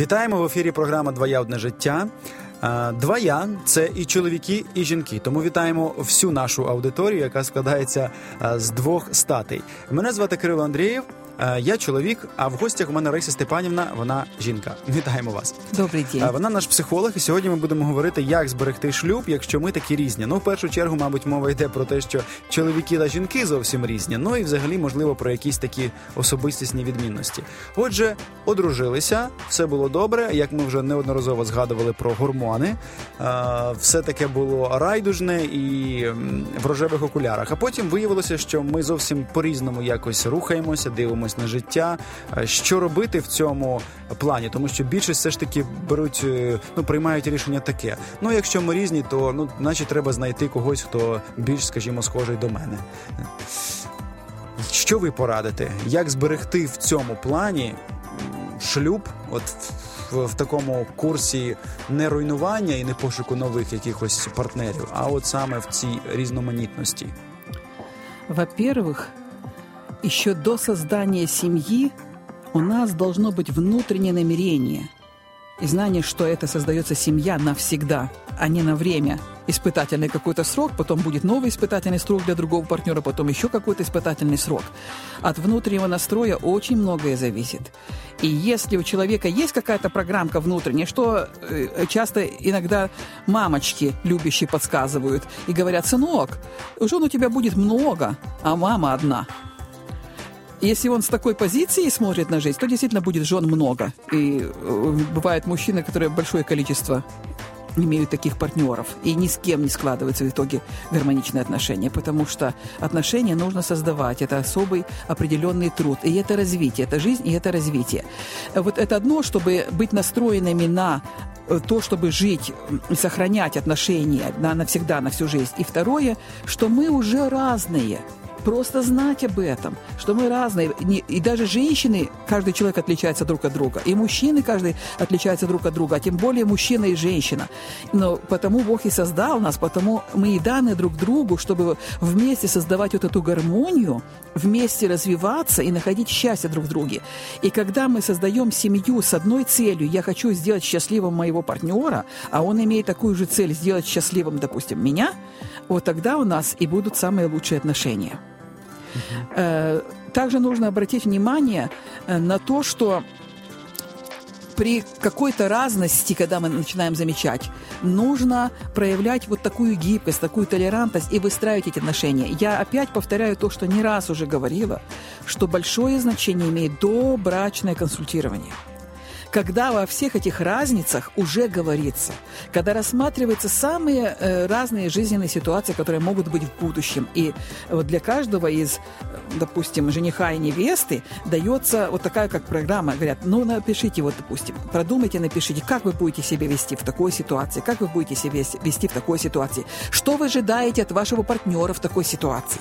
Вітаємо в ефірі. Програма Двоя одне життя. Двоя це і чоловіки, і жінки. Тому вітаємо всю нашу аудиторію, яка складається з двох статей. Мене звати Кирило Андрієв. Е, я чоловік, а в гостях у мене Раїса Степанівна, вона жінка. Вітаємо вас. Добрий день. Е, вона наш психолог, і сьогодні ми будемо говорити, як зберегти шлюб, якщо ми такі різні. Ну, в першу чергу, мабуть, мова йде про те, що чоловіки та жінки зовсім різні. Ну і взагалі, можливо, про якісь такі особистісні відмінності. Отже, одружилися, все було добре. Як ми вже неодноразово згадували про гормони, е, все таке було райдужне і в рожевих окулярах. А потім виявилося, що ми зовсім по різному якось рухаємося, дивимося дивимось на життя. Е, що робити в цьому плані? Тому що більшість все ж таки беруть, е, ну приймають рішення таке. Ну, якщо ми різні, то ну, значить треба знайти когось, хто більш, скажімо, схожий до мене. Що ви порадите? Як зберегти в цьому плані шлюб? От в, в такому курсі не руйнування і не пошуку нових якихось партнерів, а от саме в цій різноманітності? Во-первых, еще до создания семьи у нас должно быть внутреннее намерение и знание, что это создается семья навсегда, а не на время. Испытательный какой-то срок, потом будет новый испытательный срок для другого партнера, потом еще какой-то испытательный срок. От внутреннего настроя очень многое зависит. И если у человека есть какая-то программка внутренняя, что э, часто иногда мамочки любящие подсказывают и говорят, сынок, жен у тебя будет много, а мама одна – если он с такой позиции смотрит на жизнь, то действительно будет жен много. И э, бывают мужчины, которые большое количество имеют таких партнеров, и ни с кем не складываются в итоге гармоничные отношения, потому что отношения нужно создавать, это особый определенный труд, и это развитие, это жизнь, и это развитие. Вот это одно, чтобы быть настроенными на э, то, чтобы жить сохранять отношения на, навсегда, на всю жизнь. И второе, что мы уже разные – просто знать об этом, что мы разные. И даже женщины, каждый человек отличается друг от друга. И мужчины каждый отличается друг от друга, а тем более мужчина и женщина. Но потому Бог и создал нас, потому мы и даны друг другу, чтобы вместе создавать вот эту гармонию, вместе развиваться и находить счастье друг в друге. И когда мы создаем семью с одной целью, я хочу сделать счастливым моего партнера, а он имеет такую же цель сделать счастливым, допустим, меня, вот тогда у нас и будут самые лучшие отношения. Э, также нужно обратить внимание э, на то, что при какой-то разности, когда мы начинаем замечать, нужно проявлять вот такую гибкость, такую толерантность и выстраивать эти отношения. Я опять повторяю то, что не раз уже говорила, что большое значение имеет добрачное консультирование – когда во всех этих разницах уже говорится, когда рассматриваются самые э, разные жизненные ситуации, которые могут быть в будущем. И вот для каждого из, допустим, жениха и невесты дается вот такая как программа. Говорят, ну напишите вот, допустим, продумайте, напишите, как вы будете себя вести в такой ситуации, как вы будете себя вести в такой ситуации, что вы ожидаете от вашего партнера в такой ситуации.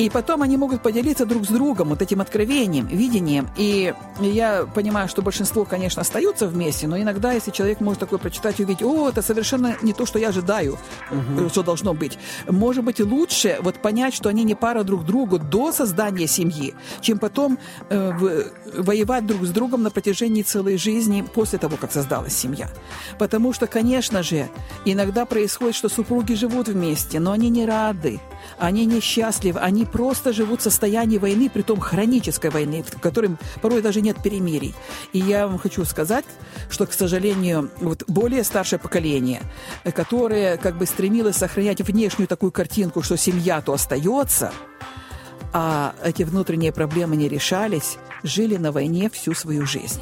И потом они могут поделиться друг с другом вот этим откровением, видением. И я понимаю, что большинство, конечно, остаются вместе, но иногда, если человек может такое прочитать и увидеть, о, это совершенно не то, что я ожидаю, угу. что должно быть. Может быть, лучше вот понять, что они не пара друг другу до создания семьи, чем потом э, в, воевать друг с другом на протяжении целой жизни после того, как создалась семья. Потому что, конечно же, иногда происходит, что супруги живут вместе, но они не рады, они несчастливы, они просто живут в состоянии войны, при том хронической войны, в которой порой даже нет перемирий. И я вам хочу сказать, что, к сожалению, вот более старшее поколение, которое как бы стремилось сохранять внешнюю такую картинку, что семья то остается, а эти внутренние проблемы не решались, жили на войне всю свою жизнь.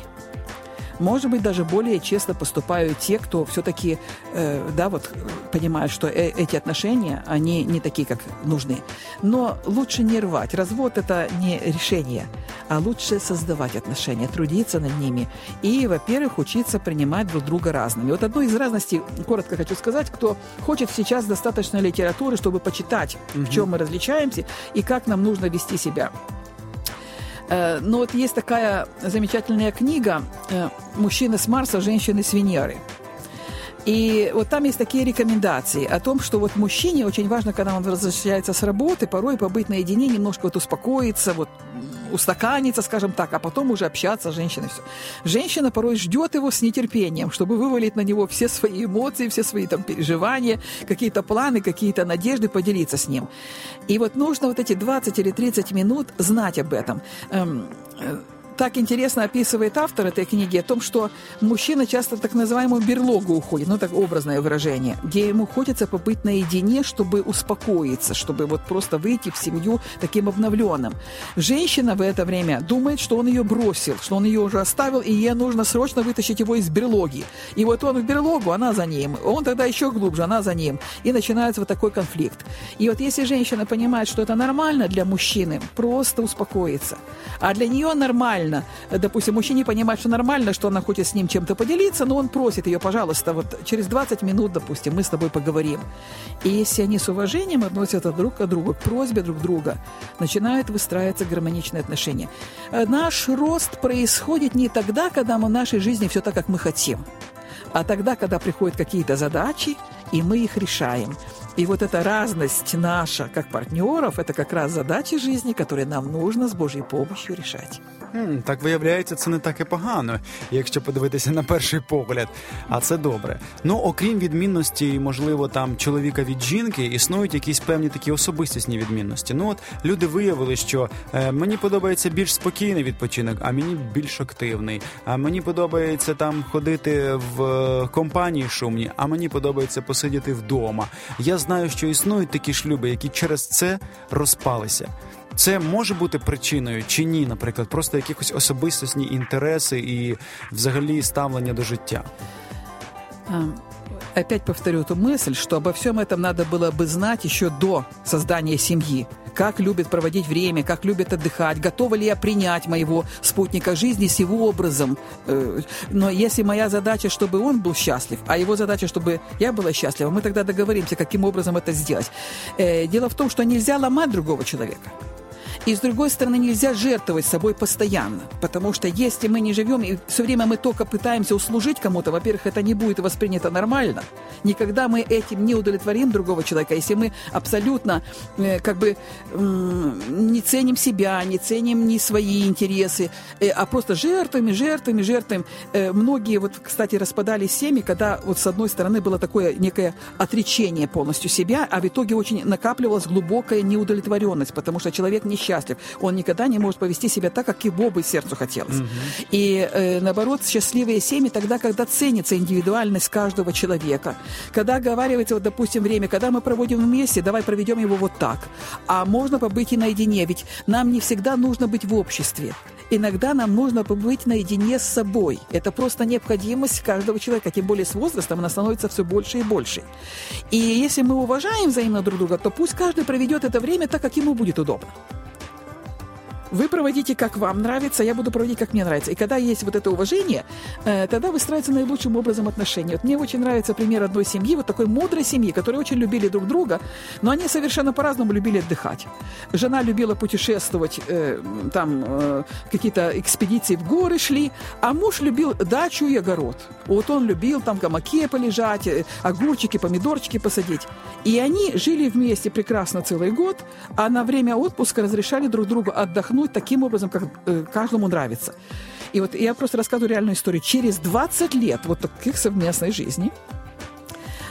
Может быть, даже более честно поступают те, кто все-таки, э, да, вот понимают, что э эти отношения, они не такие, как нужны. Но лучше не рвать. Развод – это не решение, а лучше создавать отношения, трудиться над ними и, во-первых, учиться принимать друг друга разными. Вот одну из разностей, коротко хочу сказать, кто хочет сейчас достаточно литературы, чтобы почитать, угу. в чем мы различаемся и как нам нужно вести себя. Э, но вот есть такая замечательная книга э, «Мужчины с Марса, женщины с Венеры». И вот там есть такие рекомендации о том, что вот мужчине очень важно, когда он возвращается с работы, порой побыть наедине, немножко вот успокоиться, вот устаканиться, скажем так, а потом уже общаться с женщиной. Все. Женщина порой ждет его с нетерпением, чтобы вывалить на него все свои эмоции, все свои там переживания, какие-то планы, какие-то надежды, поделиться с ним. И вот нужно вот эти 20 или 30 минут знать об этом. Так интересно описывает автор этой книги о том, что мужчина часто в так называемую берлогу уходит, ну так образное выражение, где ему хочется побыть наедине, чтобы успокоиться, чтобы вот просто выйти в семью таким обновленным. Женщина в это время думает, что он ее бросил, что он ее уже оставил, и ей нужно срочно вытащить его из берлоги. И вот он в берлогу, она за ним, он тогда еще глубже, она за ним. И начинается вот такой конфликт. И вот если женщина понимает, что это нормально для мужчины, просто успокоиться. А для нее нормально нормально. Допустим, мужчине понимает, что нормально, что она хочет с ним чем-то поделиться, но он просит ее, пожалуйста, вот через 20 минут, допустим, мы с тобой поговорим. И если они с уважением относятся друг к другу, к просьбе друг друга, начинают выстраиваться гармоничные отношения. Э, наш рост происходит не тогда, когда мы в нашей жизни все так, как мы хотим, а тогда, когда приходят какие-то задачи, и мы их решаем. И вот эта разность наша, как партнеров, это как раз задачи жизни, которые нам нужно с Божьей помощью решать. Хм, так виявляється, це не так і погано, якщо подивитися на перший погляд. А це добре. Ну окрім відмінності, можливо, там чоловіка від жінки, існують якісь певні такі особистісні відмінності. Ну от люди виявили, що е, мені подобається більш спокійний відпочинок, а мені більш активний. А мені подобається там ходити в е, компанії шумні, а мені подобається посидіти вдома. Я знаю, що існують такі шлюби, які через це розпалися. Це може бути причиною чи ні, наприклад, просто якихось особистісні інтереси і взагалі ставлення до життя. Опять повторю эту мысль, что обо всем этом надо было бы знать еще до создания семьи. Как любит проводить время, как любит отдыхать, готова ли я принять моего спутника жизни с его образом. Э, но если моя задача, чтобы он был счастлив, а его задача, чтобы я была счастлива, мы тогда договоримся, каким образом это сделать. Э, дело в том, что нельзя ломать другого человека. И с другой стороны, нельзя жертвовать собой постоянно, потому что если мы не живем, и все время мы только пытаемся услужить кому-то, во-первых, это не будет воспринято нормально. Никогда мы этим не удовлетворим другого человека, если мы абсолютно э, как бы э, не ценим себя, не ценим ни свои интересы, э, а просто жертвами, жертвами, жертвами. Э, многие, вот, кстати, распадались семьи, когда вот с одной стороны было такое некое отречение полностью себя, а в итоге очень накапливалась глубокая неудовлетворенность, потому что человек несчастлив счастлив. Он никогда не может повести себя так, как его бы сердцу хотелось. Угу. И э, наоборот, счастливые семьи тогда, когда ценится индивидуальность каждого человека. Когда оговаривается, вот, допустим, время, когда мы проводим вместе, давай проведем его вот так. А можно побыть и наедине, ведь нам не всегда нужно быть в обществе. Иногда нам нужно побыть наедине с собой. Это просто необходимость каждого человека, тем более с возрастом она становится все больше и больше. И если мы уважаем взаимно друг друга, то пусть каждый проведет это время так, как ему будет удобно. Вы проводите, как вам нравится, я буду проводить, как мне нравится. И когда есть вот это уважение, э, тогда выстраиваются наилучшим образом отношения. Вот мне очень нравится пример одной семьи, вот такой мудрой семьи, которые очень любили друг друга, но они совершенно по-разному любили отдыхать. Жена любила путешествовать, э, там э, какие-то экспедиции в горы шли, а муж любил дачу и огород. Вот он любил там в гамаке полежать, огурчики, помидорчики посадить. И они жили вместе прекрасно целый год, а на время отпуска разрешали друг другу отдохнуть отдохнуть таким образом, как э, каждому нравится. И вот я просто рассказываю реальную историю. Через 20 лет вот таких совместной жизни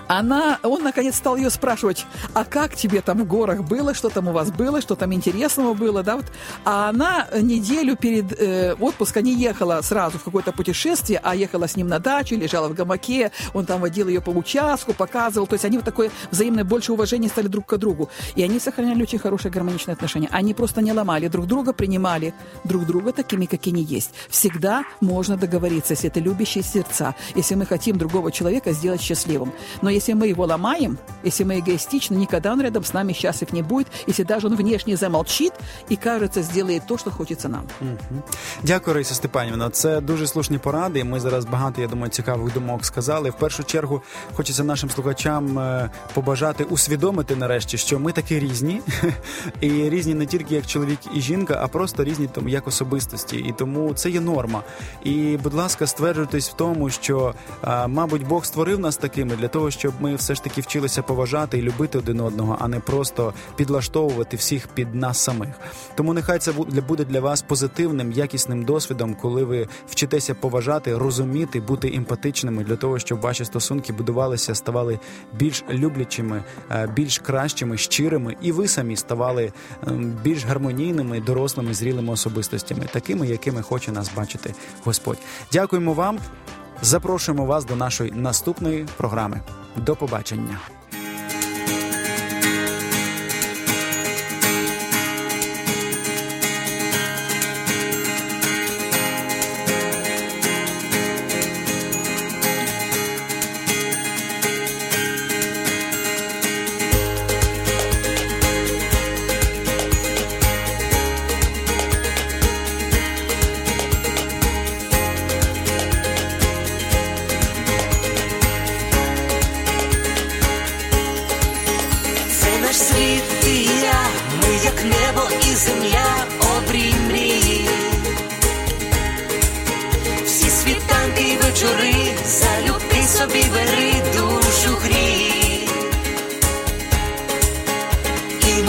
она, он, наконец, стал ее спрашивать, а как тебе там в горах было, что там у вас было, что там интересного было, да, вот. А она неделю перед э, отпуском не ехала сразу в какое-то путешествие, а ехала с ним на дачу, лежала в гамаке, он там водил ее по участку, показывал, то есть они вот такое взаимное больше уважение стали друг к другу. И они сохраняли очень хорошие гармоничные отношения. Они просто не ломали друг друга, принимали друг друга такими, какие они есть. Всегда можно договориться, если это любящие сердца, если мы хотим другого человека сделать счастливым. Но если мы его ломаем, если мы эгоистичны, никогда он рядом с нами счастлив не будет, если даже он внешне замолчит и, кажется, сделает то, что хочется нам. Угу. Дякую, Раїса Степанівна. Це дуже слушні поради. Ми зараз багато, я думаю, цікавих думок сказали. В першу чергу хочеться нашим слухачам е, побажати усвідомити нарешті, що ми такі різні, і різні не тільки як чоловік і жінка, а просто різні тому як особистості. І тому це є норма. І, будь ласка, стверджуйтесь в тому, що, мабуть, Бог створив нас такими для того, щоб щоб ми все ж таки вчилися поважати і любити один одного, а не просто підлаштовувати всіх під нас самих. Тому нехай це буде для вас позитивним, якісним досвідом, коли ви вчитеся поважати, розуміти, бути емпатичними для того, щоб ваші стосунки будувалися, ставали більш люблячими, е, більш кращими, щирими, і ви самі ставали ем, більш гармонійними, дорослими, зрілими особистостями, такими, якими хоче нас бачити Господь. Дякуємо вам. Запрошуємо вас до нашої наступної програми. До побачення.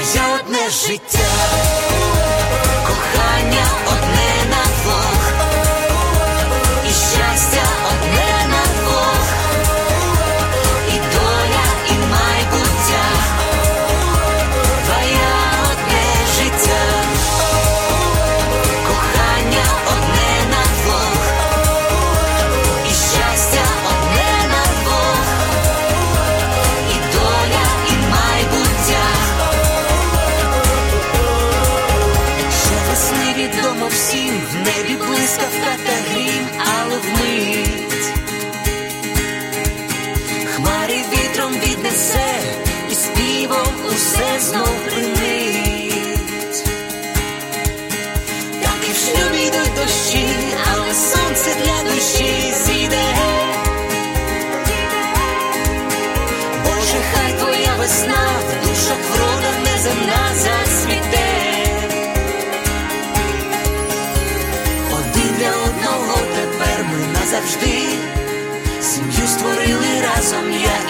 твоє одне життя, кохання одне усе знов принить. Так і в шлюбі йдуть дощі, але сонце для душі зійде. Боже, хай твоя весна в душах врода неземна зацвіте. Один для одного тепер ми назавжди. Сім'ю створили разом я